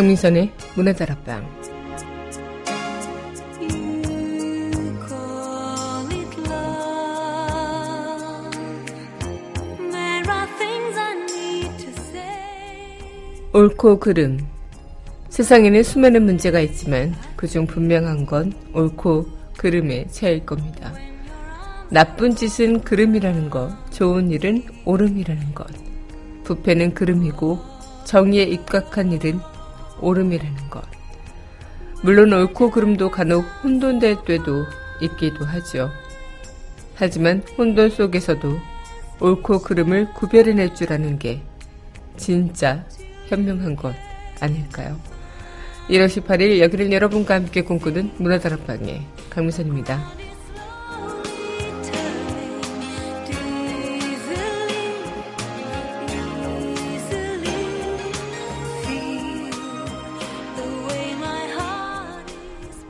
강민선의 문화다락방. 옳고 그름. 세상에는 수많은 문제가 있지만 그중 분명한 건 옳고 그름의 차이일 겁니다. 나쁜 짓은 그름이라는 것, 좋은 일은 옳음이라는 것, 부패는 그름이고 정의에 입각한 일은 옳음이라는 것. 물론 옳고 그름도 간혹 혼돈될 때도 있기도 하죠. 하지만 혼돈 속에서도 옳고 그름을 구별해낼 줄 아는 게 진짜 현명한 것 아닐까요? 1월 18일 여기를 여러분과 함께 꿈꾸는 문화다락방의 강미선입니다.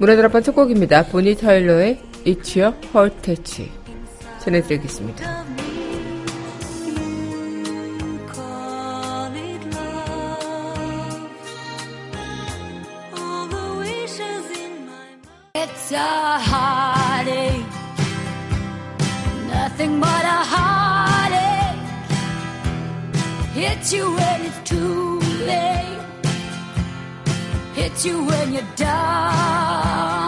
문화다락방 첫 곡입니다. 보니 타일러의 It's Your Heart Touch 전해드리겠습니다. You when you're down.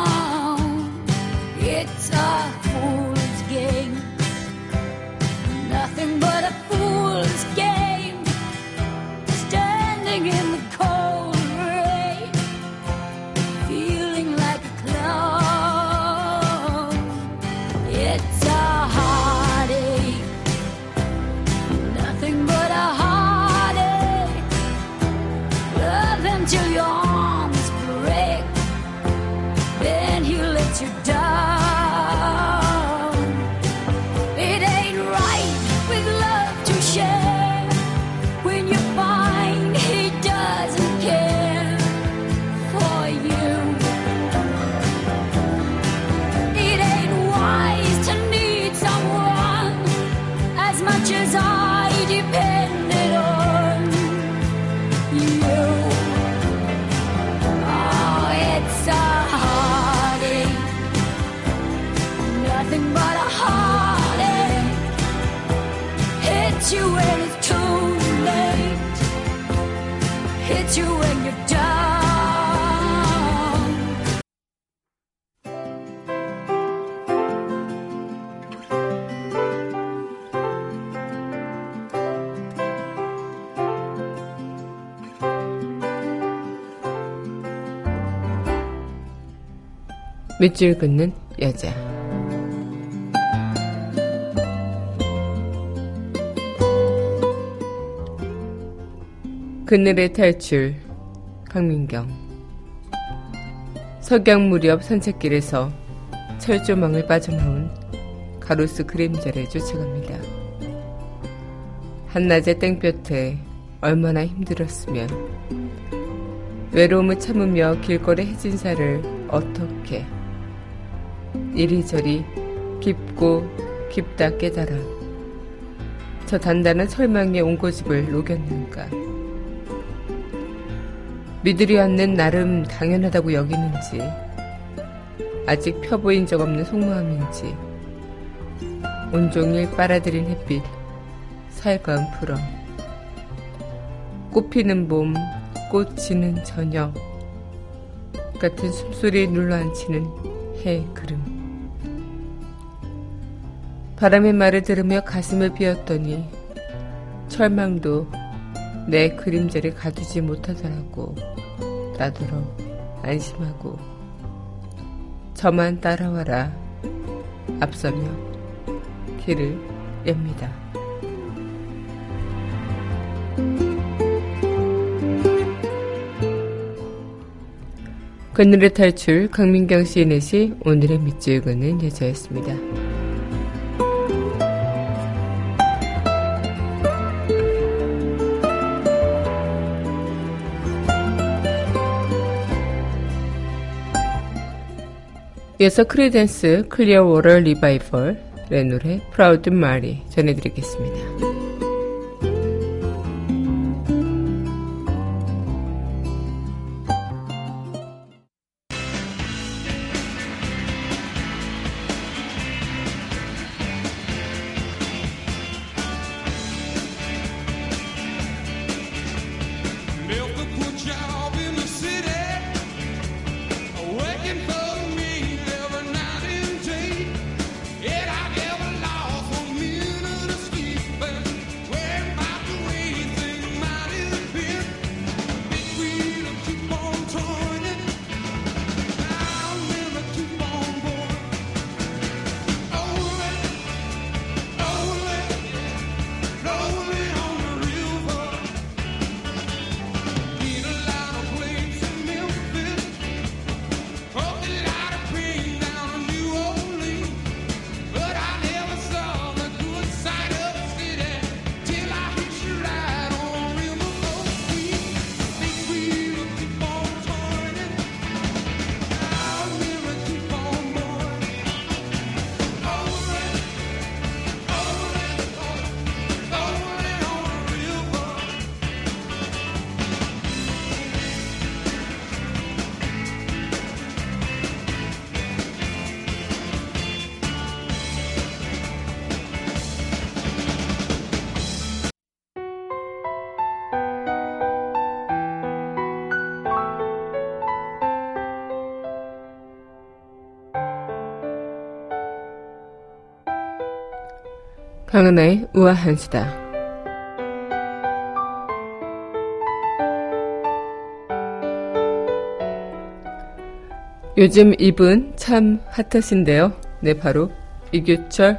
밑줄 긋는 여자. 그늘의 탈출 강민경 석양 무렵 산책길에서 철조망을 빠져나온 가로수 그림자를 쫓아갑니다. 한낮의 땡볕에 얼마나 힘들었으면 외로움을 참으며 길거리 해진사를 어떻게 이리저리 깊고 깊다 깨달아 저 단단한 설망의 온고집을 녹였는가 믿으리 않는 나름 당연하다고 여기는지 아직 펴보인 적 없는 속마음인지 온종일 빨아들인 햇빛 살가운 풀어 꽃피는 봄, 꽃 지는 저녁 같은 숨소리에 눌러앉히는 해 그름 바람의 말을 들으며 가슴을 비웠더니 철망도 내 그림자를 가두지 못하더라고 나더러 안심하고 저만 따라와라 앞서며 길을 엽니다. 그늘의 탈출 강민경 시인의 시 오늘의 밑줄 그는 여자였습니다. 이어서 크리덴스 클리어 워터 리바이벌의 노래 프라우드 마리 전해드리겠습니다. 강은하의 우아한 수다. 요즘 입은 참 핫하신데요. 네, 바로 이규철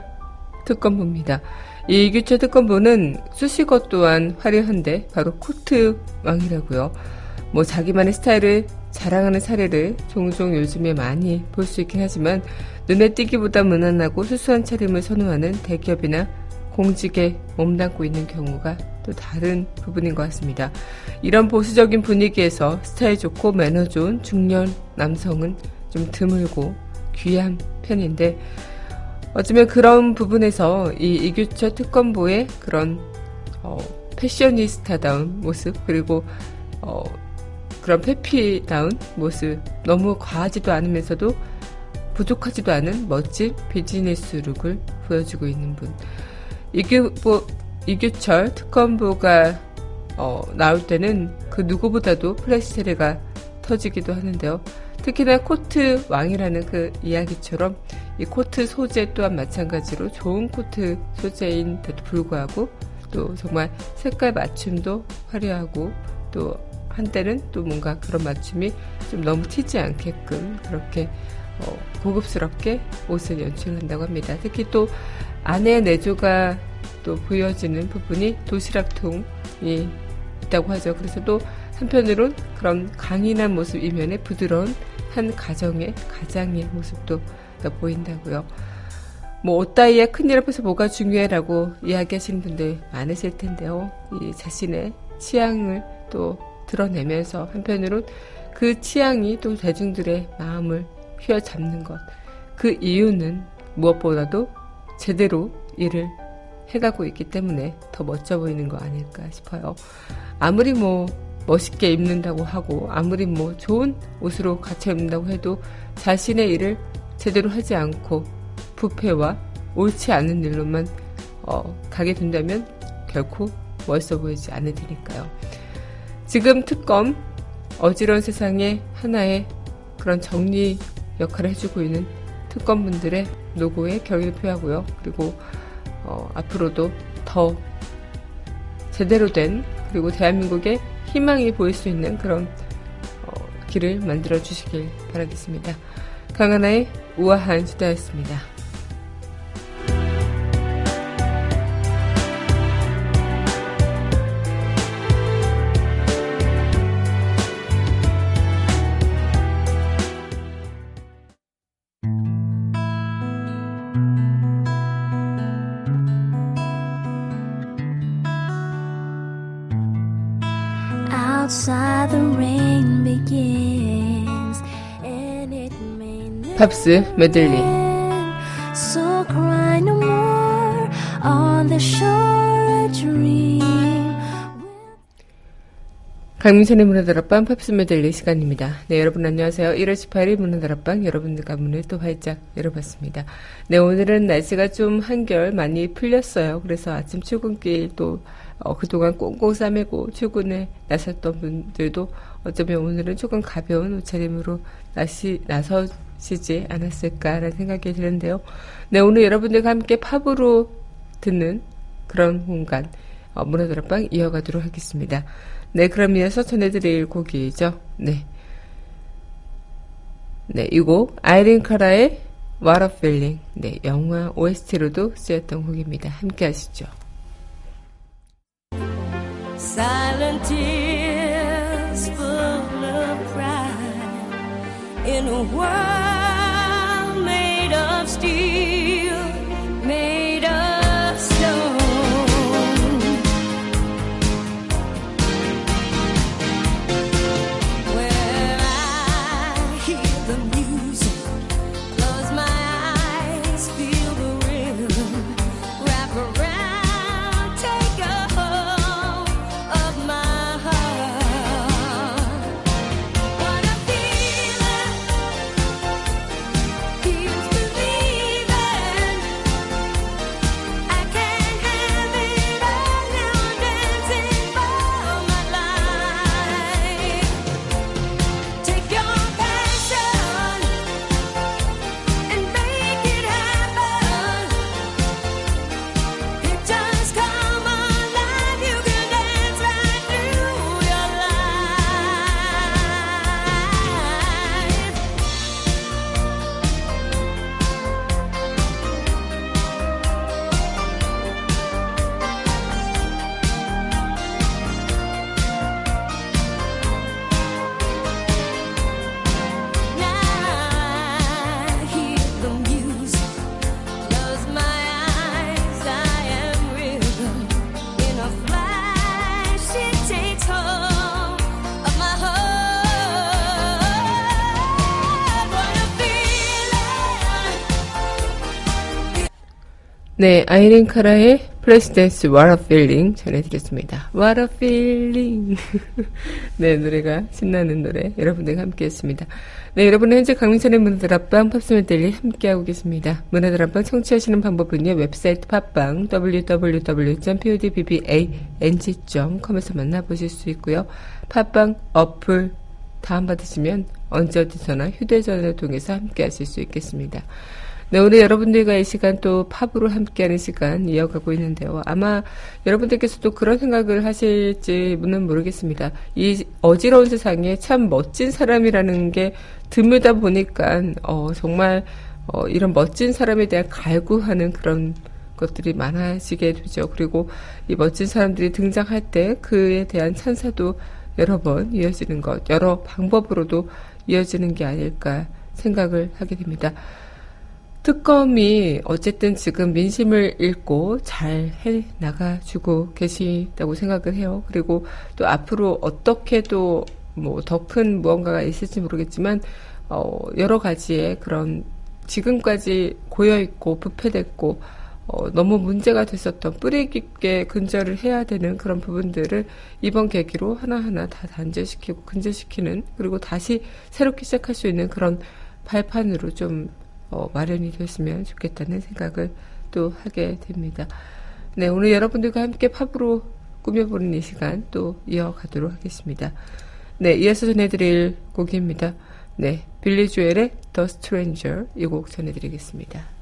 특검부입니다. 이 이규철 특검부는 수식어 또한 화려한데 바로 코트 왕이라고요. 뭐 자기만의 스타일을 자랑하는 사례를 종종 요즘에 많이 볼 수 있긴 하지만 눈에 띄기보다 무난하고 수수한 차림을 선호하는 대기업이나 공직에 몸담고 있는 경우가 또 다른 부분인 것 같습니다. 이런 보수적인 분위기에서 스타일 좋고 매너 좋은 중년 남성은 좀 드물고 귀한 편인데 어쩌면 그런 부분에서 이 이규철 특검보의 그런 어, 패셔니스타다운 모습 그리고 어, 그런 preppy다운 모습 너무 과하지도 않으면서도 부족하지도 않은 멋진 비즈니스 룩을 보여주고 있는 분 이규보, 이규철 특검보가 어, 나올 때는 그 누구보다도 플래시 세례가 터지기도 하는데요. 특히나 코트 왕이라는 그 이야기처럼 이 코트 소재 또한 마찬가지로 좋은 코트 소재인데도 불구하고 또 정말 색깔 맞춤도 화려하고 또 한때는 또 뭔가 그런 맞춤이 좀 너무 튀지 않게끔 그렇게 어, 고급스럽게 옷을 연출한다고 합니다. 특히 또 안에 내조가 또 보여지는 부분이 도시락통이 있다고 하죠. 그래서 또 한편으론 그런 강인한 모습 이면에 부드러운 한 가정의 가장의 모습도 보인다고요. 뭐, 옷 따위야 큰일 앞에서 뭐가 중요해라고 이야기하시는 분들 많으실 텐데요. 이 자신의 취향을 또 드러내면서 한편으론 그 취향이 또 대중들의 마음을 휘어잡는 것. 그 이유는 무엇보다도 제대로 일을 해가고 있기 때문에 더 멋져 보이는 거 아닐까 싶어요. 아무리 뭐 멋있게 입는다고 하고 아무리 뭐 좋은 옷으로 갖춰 입는다고 해도 자신의 일을 제대로 하지 않고 부패와 옳지 않은 일로만 어, 가게 된다면 결코 멋있어 보이지 않을 테니까요. 지금 특검 어지러운 세상에 하나의 그런 정리 역할을 해주고 있는 특검분들의 노고에 경의를 표하고요. 그리고 어, 앞으로도 더 제대로 된 그리고 대한민국의 희망이 보일 수 있는 그런 어, 길을 만들어 주시길 바라겠습니다. 강하나의 우아한 수다였습니다. 팝스 메들리 강민선의 문화다락방 팝스 메들리 시간입니다. 네, 여러분 안녕하세요. 1월 18일 문화다락방 여러분들과 문을 또 활짝 열어봤습니다. 네, 오늘은 날씨가 좀 한결 많이 풀렸어요. 그래서 아침 출근길 또 어, 그동안 꽁꽁 싸매고 출근에 나섰던 분들도 어쩌면 오늘은 조금 가벼운 옷차림으로 나시, 나서시지 않았을까라는 생각이 드는데요. 네, 오늘 여러분들과 함께 팝으로 듣는 그런 공간, 어, 문화드랍방 이어가도록 하겠습니다. 네, 그럼 이어서 전해드릴 곡이죠. 네. 네, 이 곡, 아이린 카라의 What a Feeling. 네, 영화 OST로도 쓰였던 곡입니다. 함께 하시죠. Silent tears full of pride in a world 네, 아이린 카라의 Flashdance What a Feeling 전해드렸습니다. What a Feeling. 네, 노래가 신나는 노래 여러분들과 함께 했습니다. 네, 여러분은 현재 강민선의 문화다락방 팝스메들리 함께하고 계십니다. 문화다락방 청취하시는 방법은요, 웹사이트 팟빵 www.podbbang.com에서 만나보실 수 있고요. 팟빵 어플 다운받으시면 언제 어디서나 휴대전화를 통해서 함께하실 수 있겠습니다. 네, 오늘 여러분들과 이 시간 또 팝으로 함께하는 시간 이어가고 있는데요. 아마 여러분들께서도 그런 생각을 하실지는 모르겠습니다. 이 어지러운 세상에 참 멋진 사람이라는 게 드물다 보니까 어, 정말 어, 이런 멋진 사람에 대한 갈구하는 그런 것들이 많아지게 되죠. 그리고 이 멋진 사람들이 등장할 때 그에 대한 찬사도 여러 번 이어지는 것, 여러 방법으로도 이어지는 게 아닐까 생각을 하게 됩니다. 특검이 어쨌든 지금 민심을 읽고 잘 해 나가주고 계시다고 생각을 해요. 그리고 또 앞으로 어떻게도 뭐더 큰 무언가가 있을지 모르겠지만 어 여러 가지의 그런 지금까지 고여 있고 부패됐고 어 너무 문제가 됐었던 뿌리 깊게 근절을 해야 되는 그런 부분들을 이번 계기로 하나하나 다 단절시키고 근절시키는 그리고 다시 새롭게 시작할 수 있는 그런 발판으로 좀 어, 마련이 됐으면 좋겠다는 생각을 또 하게 됩니다. 네, 오늘 여러분들과 함께 팝으로 꾸며보는 이 시간 또 이어가도록 하겠습니다. 네, 이어서 전해드릴 곡입니다. 네, 빌리 주엘의 The Stranger 이 곡 전해드리겠습니다.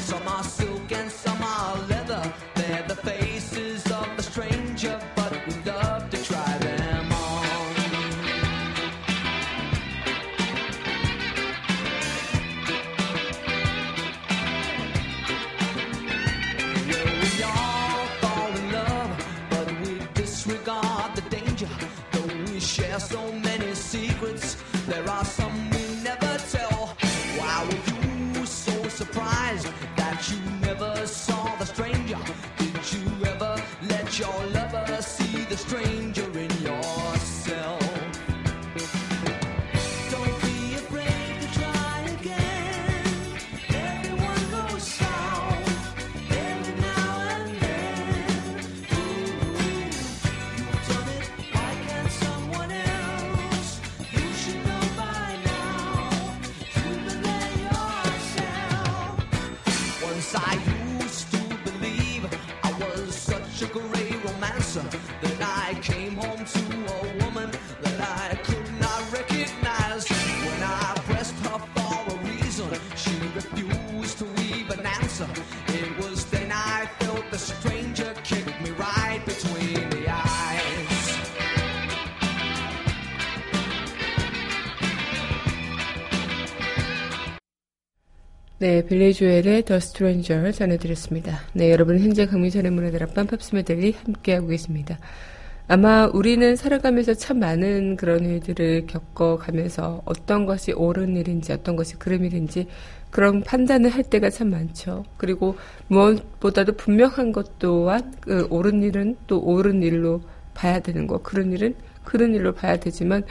Some are silk and silk. side. 네, 빌리 주엘의 The Stranger 전해드렸습니다. 네, 여러분 현재 강민선의 문화들 앞방 팝스메들리 함께하고 계십니다. 아마 우리는 살아가면서 참 많은 그런 일들을 겪어가면서 어떤 것이 옳은 일인지 어떤 것이 그름 일인지 그런 판단을 할 때가 참 많죠. 그리고 무엇보다도 분명한 것 또한 그 옳은 일은 또 옳은 일로 봐야 되는 거, 그런 일은 그런 일로 봐야 되지만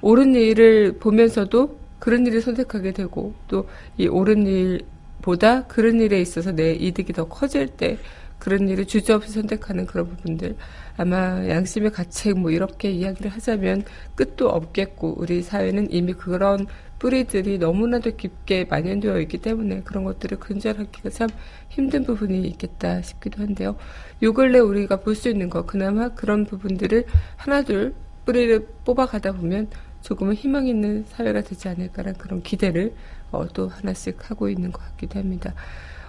옳은 일을 보면서도 그런 일을 선택하게 되고 또 이 옳은 일보다 그런 일에 있어서 내 이득이 더 커질 때 그런 일을 주저없이 선택하는 그런 부분들 아마 양심의 가책 뭐 이렇게 이야기를 하자면 끝도 없겠고 우리 사회는 이미 그런 뿌리들이 너무나도 깊게 만연되어 있기 때문에 그런 것들을 근절하기가 참 힘든 부분이 있겠다 싶기도 한데요. 요 근래 우리가 볼 수 있는 거 그나마 그런 부분들을 하나둘 뿌리를 뽑아가다 보면 조금은 희망 있는 사회가 되지 않을까라는 그런 기대를 어, 또 하나씩 하고 있는 것 같기도 합니다.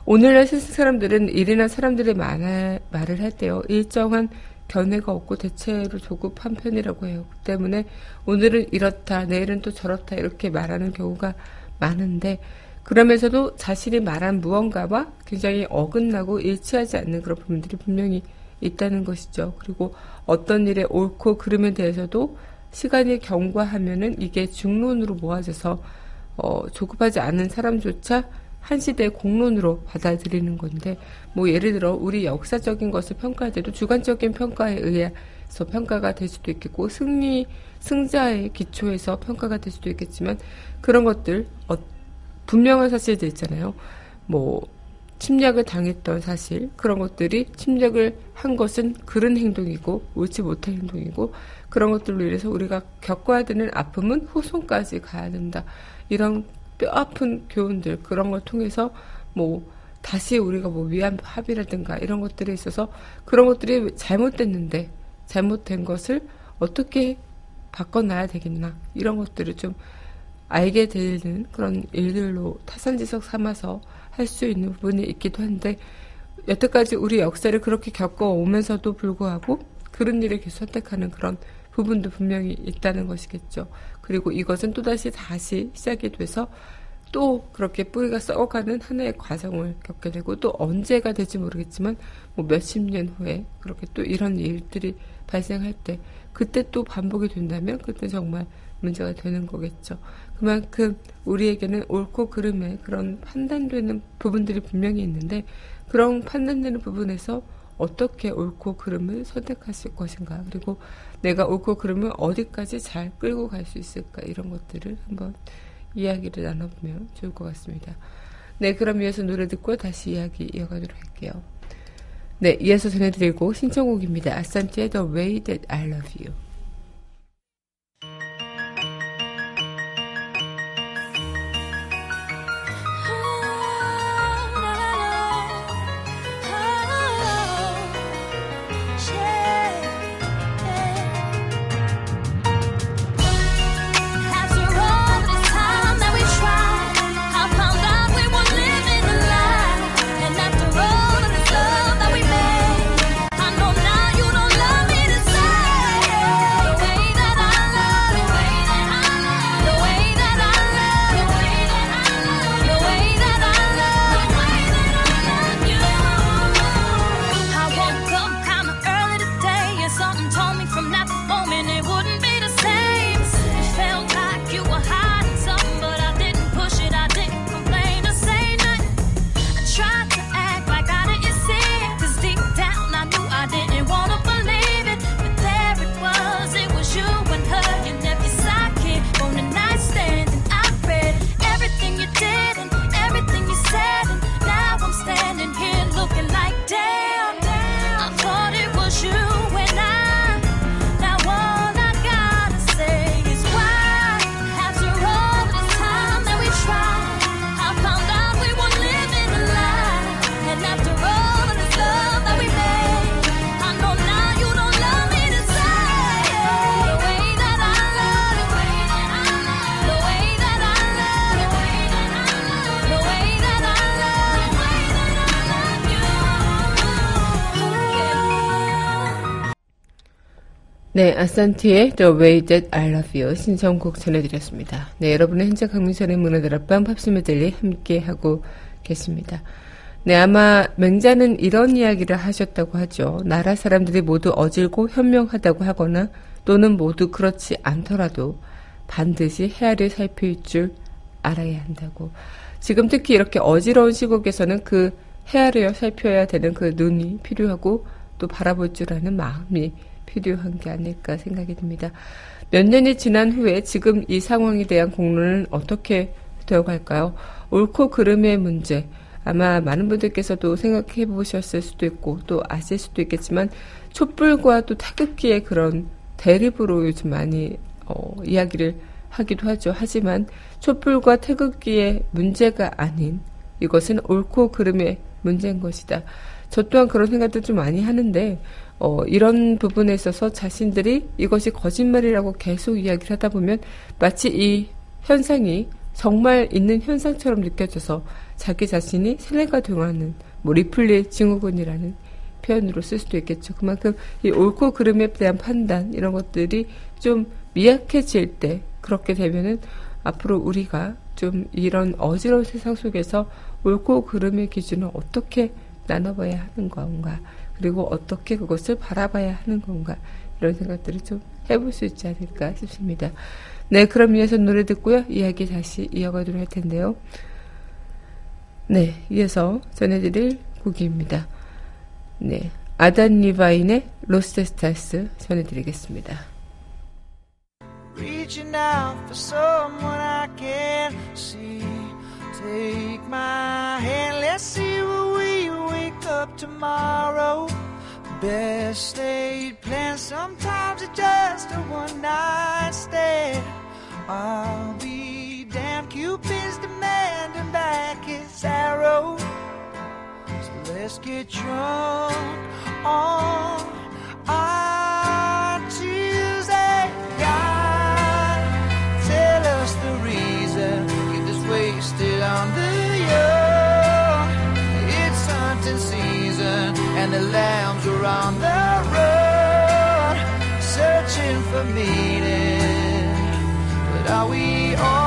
오늘날 세상 사람들은 일이나 사람들의 말, 말을 할 때요 일정한 견해가 없고 대체로 조급한 편이라고 해요. 그 때문에 오늘은 이렇다, 내일은 또 저렇다 이렇게 말하는 경우가 많은데 그러면서도 자신이 말한 무언가와 굉장히 어긋나고 일치하지 않는 그런 부분들이 분명히 있다는 것이죠. 그리고 어떤 일의 옳고 그름에 대해서도 시간이 경과하면은 이게 중론으로 모아져서 어, 조급하지 않은 사람조차 한 시대의 공론으로 받아들이는 건데, 뭐 예를 들어 우리 역사적인 것을 평가할 때도 주관적인 평가에 의해서 평가가 될 수도 있겠고, 승리, 승자의 기초에서 평가가 될 수도 있겠지만, 그런 것들, 어, 분명한 사실들 있잖아요. 뭐, 침략을 당했던 사실, 그런 것들이 침략을 한 것은 그른 행동이고, 옳지 못한 행동이고, 그런 것들로 인해서 우리가 겪어야 되는 아픔은 후손까지 가야 된다. 이런 뼈 아픈 교훈들 그런 걸 통해서 뭐 다시 우리가 뭐 위안 합의라든가 이런 것들에 있어서 그런 것들이 잘못됐는데 잘못된 것을 어떻게 바꿔놔야 되겠나 이런 것들을 좀 알게 되는 그런 일들로 타산지석 삼아서 할 수 있는 부분이 있기도 한데 여태까지 우리 역사를 그렇게 겪어오면서도 불구하고 그런 일을 계속 선택하는 그런 부분도 분명히 있다는 것이겠죠. 그리고 이것은 또다시 다시 시작이 돼서 또 그렇게 뿌리가 썩어가는 하나의 과정을 겪게 되고 또 언제가 될지 모르겠지만 뭐 몇십 년 후에 그렇게 또 이런 일들이 발생할 때 그때 또 반복이 된다면 그때 정말 문제가 되는 거겠죠. 그만큼 우리에게는 옳고 그름의 그런 판단되는 부분들이 분명히 있는데 그런 판단되는 부분에서 어떻게 옳고 그름을 선택하실 것인가 그리고 내가 옳고 그름을 어디까지 잘 끌고 갈 수 있을까 이런 것들을 한번 이야기를 나눠보면 좋을 것 같습니다. 네, 그럼 이어서 노래 듣고 다시 이야기 이어가도록 할게요. 네, 이어서 전해드리고 신청곡입니다. 아산티의 The Way That I Love You. 네, 아산티의 The Way That I Love You 신청곡 전해드렸습니다. 네, 여러분은 현재 강민선의 문화들 앞방 팝스 메들리 함께하고 계십니다. 네, 아마 맹자는 이런 이야기를 하셨다고 하죠. 나라 사람들이 모두 어질고 현명하다고 하거나 또는 모두 그렇지 않더라도 반드시 헤아려 살필 줄 알아야 한다고. 지금 특히 이렇게 어지러운 시국에서는 그 헤아려 살펴야 되는 그 눈이 필요하고 또 바라볼 줄 아는 마음이 필요한 게 아닐까 생각이 듭니다. 몇 년이 지난 후에 지금 이 상황에 대한 공론은 어떻게 되어갈까요? 옳고 그름의 문제. 아마 많은 분들께서도 생각해 보셨을 수도 있고 또 아실 수도 있겠지만 촛불과 또 태극기의 그런 대립으로 요즘 많이 어, 이야기를 하기도 하죠. 하지만 촛불과 태극기의 문제가 아닌 이것은 옳고 그름의 문제인 것이다. 저 또한 그런 생각도 좀 많이 하는데 어, 이런 부분에 있어서 자신들이 이것이 거짓말이라고 계속 이야기를 하다 보면 마치 이 현상이 정말 있는 현상처럼 느껴져서 자기 자신이 세뇌가 되어가는 뭐 리플리 증후군이라는 표현으로 쓸 수도 있겠죠. 그만큼 이 옳고 그름에 대한 판단 이런 것들이 좀 미약해질 때 그렇게 되면은 앞으로 우리가 좀 이런 어지러운 세상 속에서 옳고 그름의 기준을 어떻게 나눠봐야 하는 건가 그리고 어떻게 그것을 바라봐야 하는 건가 이런 생각들을 좀 해볼 수 있지 않을까 싶습니다. 네, 그럼 이어서 노래 듣고요. 이야기 다시 이어가도록 할 텐데요. 네, 이어서 전해드릴 곡입니다. 네, 아담 리바인의 Lost Stars 전해드리겠습니다. Reaching out for someone I can see. Take my hand, let's see wake up tomorrow. Best laid plans, sometimes it's just a one night stand. I'll be damned, Cupid's demanding back his arrow. So let's get drunk on our on the road, searching for meaning. But are we all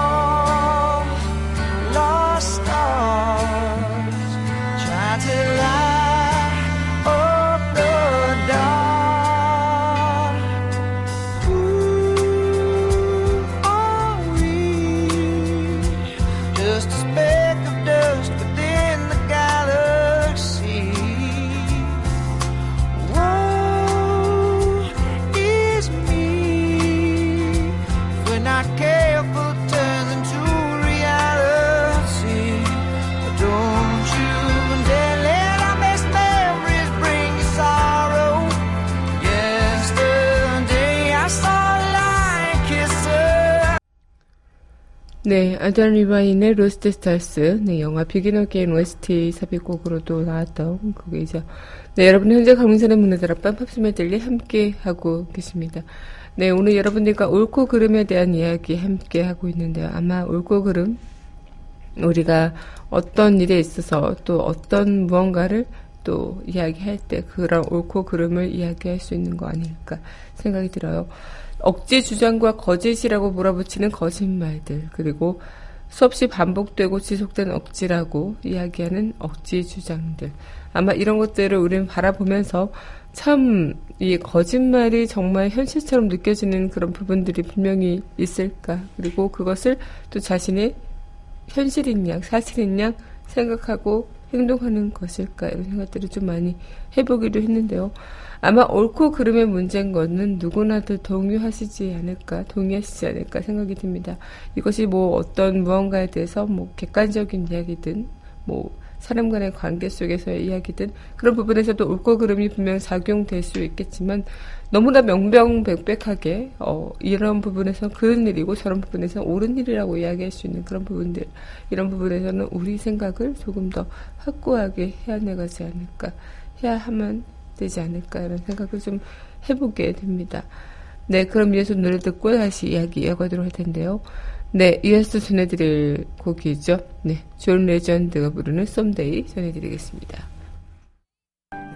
네, 아담 리바인의 Lost Stars, 네, 영화 Begin Again OST 삽입곡으로도 나왔던 곡이죠. 네, 여러분 현재 강민선의 문화다락방 팝스 메들리 함께 하고 계십니다. 네, 오늘 여러분들과 옳고 그름에 대한 이야기 함께 하고 있는데요. 아마 옳고 그름, 우리가 어떤 일에 있어서 또 어떤 무언가를 또 이야기할 때 그런 옳고 그름을 이야기할 수 있는 거 아닐까 생각이 들어요. 억지 주장과 거짓이라고 몰아붙이는 거짓말들, 그리고 수없이 반복되고 지속된 억지라고 이야기하는 억지 주장들. 아마 이런 것들을 우리는 바라보면서 참 이 거짓말이 정말 현실처럼 느껴지는 그런 부분들이 분명히 있을까. 그리고 그것을 또 자신의 현실인 양, 사실인 양 생각하고 행동하는 것일까 이런 생각들을 좀 많이 해보기도 했는데요. 아마 옳고 그름의 문제인 거는 누구나도 동의하시지 않을까, 동의하시지 않을까 생각이 듭니다. 이것이 뭐 어떤 무언가에 대해서 뭐 객관적인 이야기든, 뭐 사람 간의 관계 속에서의 이야기든 그런 부분에서도 옳고 그름이 분명 작용될 수 있겠지만 너무나 명명백백하게 어, 이런 부분에서 그런 일이고 저런 부분에서 옳은 일이라고 이야기할 수 있는 그런 부분들 이런 부분에서는 우리 생각을 조금 더 확고하게 해야 내가지 않을까 해야 하면 되지 않을까 이런 생각을 좀 해보게 됩니다. 네, 그럼 이어서 노래 듣고 다시 이야기 이어가도록 할 텐데요. 네, 이어서 전해드릴 곡이죠. 네, 존 레전드가 부르는 Someday 전해드리겠습니다.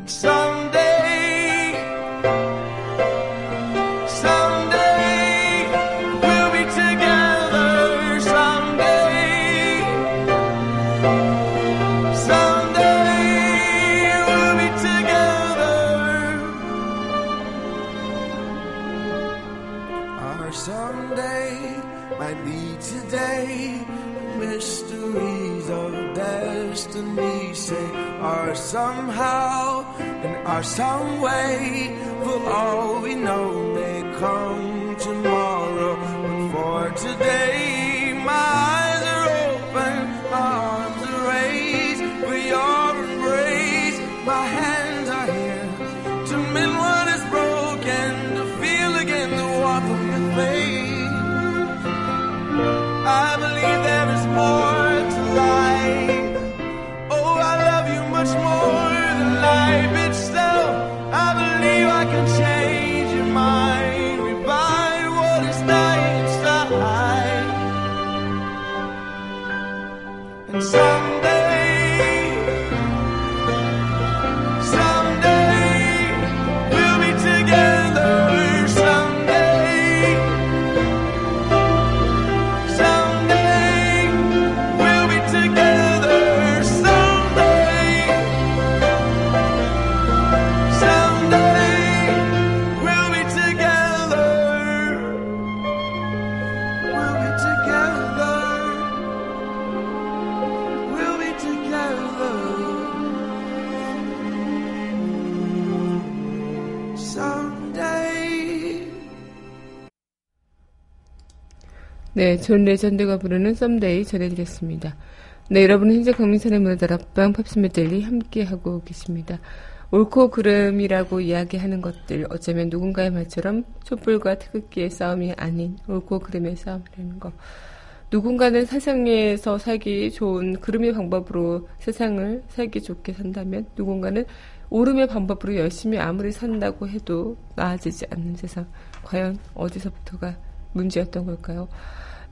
Someday, destiny say are somehow and are some way. For all we know, may come 네, 존 레전드가 부르는 Someday 전해드렸습니다. 네, 여러분은 현재 강민선의 문화다락방 팝스메들리 함께하고 계십니다. 옳고 그름이라고 이야기하는 것들 어쩌면 누군가의 말처럼 촛불과 태극기의 싸움이 아닌 옳고 그름의 싸움이라는 거. 누군가는 세상에서 살기 좋은 그름의 방법으로 세상을 살기 좋게 산다면 누군가는 옳음의 방법으로 열심히 아무리 산다고 해도 나아지지 않는 세상. 과연 어디서부터가 문제였던 걸까요?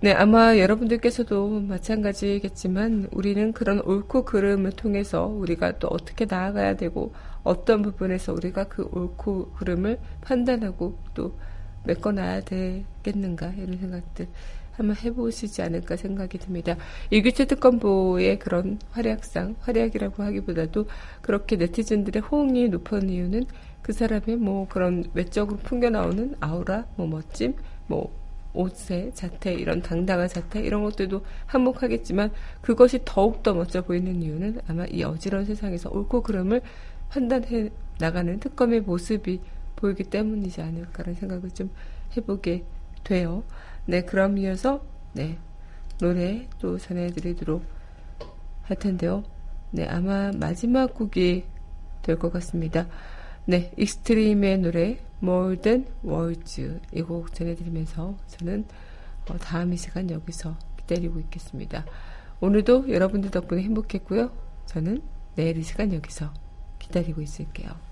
네, 아마 여러분들께서도 마찬가지겠지만 우리는 그런 옳고 그름을 통해서 우리가 또 어떻게 나아가야 되고 어떤 부분에서 우리가 그 옳고 그름을 판단하고 또 메꿔놔야 되겠는가 이런 생각들 한번 해보시지 않을까 생각이 듭니다. 일교체 특검보의 그런 활약상, 활약이라고 하기보다도 그렇게 네티즌들의 호응이 높은 이유는 그 사람의 뭐 그런 외적으로 풍겨나오는 아우라, 뭐 멋짐, 뭐 옷의 자태, 이런 당당한 자태, 이런 것들도 한몫하겠지만 그것이 더욱더 멋져 보이는 이유는 아마 이 어지러운 세상에서 옳고 그름을 판단해 나가는 특검의 모습이 보이기 때문이지 않을까라는 생각을 좀 해보게 돼요. 네, 그럼 이어서, 네, 노래 또 전해드리도록 할 텐데요. 네, 아마 마지막 곡이 될 것 같습니다. 네, 익스트림의 노래 More Than Words 이곡 전해드리면서 저는 어, 다음 이 시간 여기서 기다리고 있겠습니다. 오늘도 여러분들 덕분에 행복했고요. 저는 내일 이 시간 여기서 기다리고 있을게요.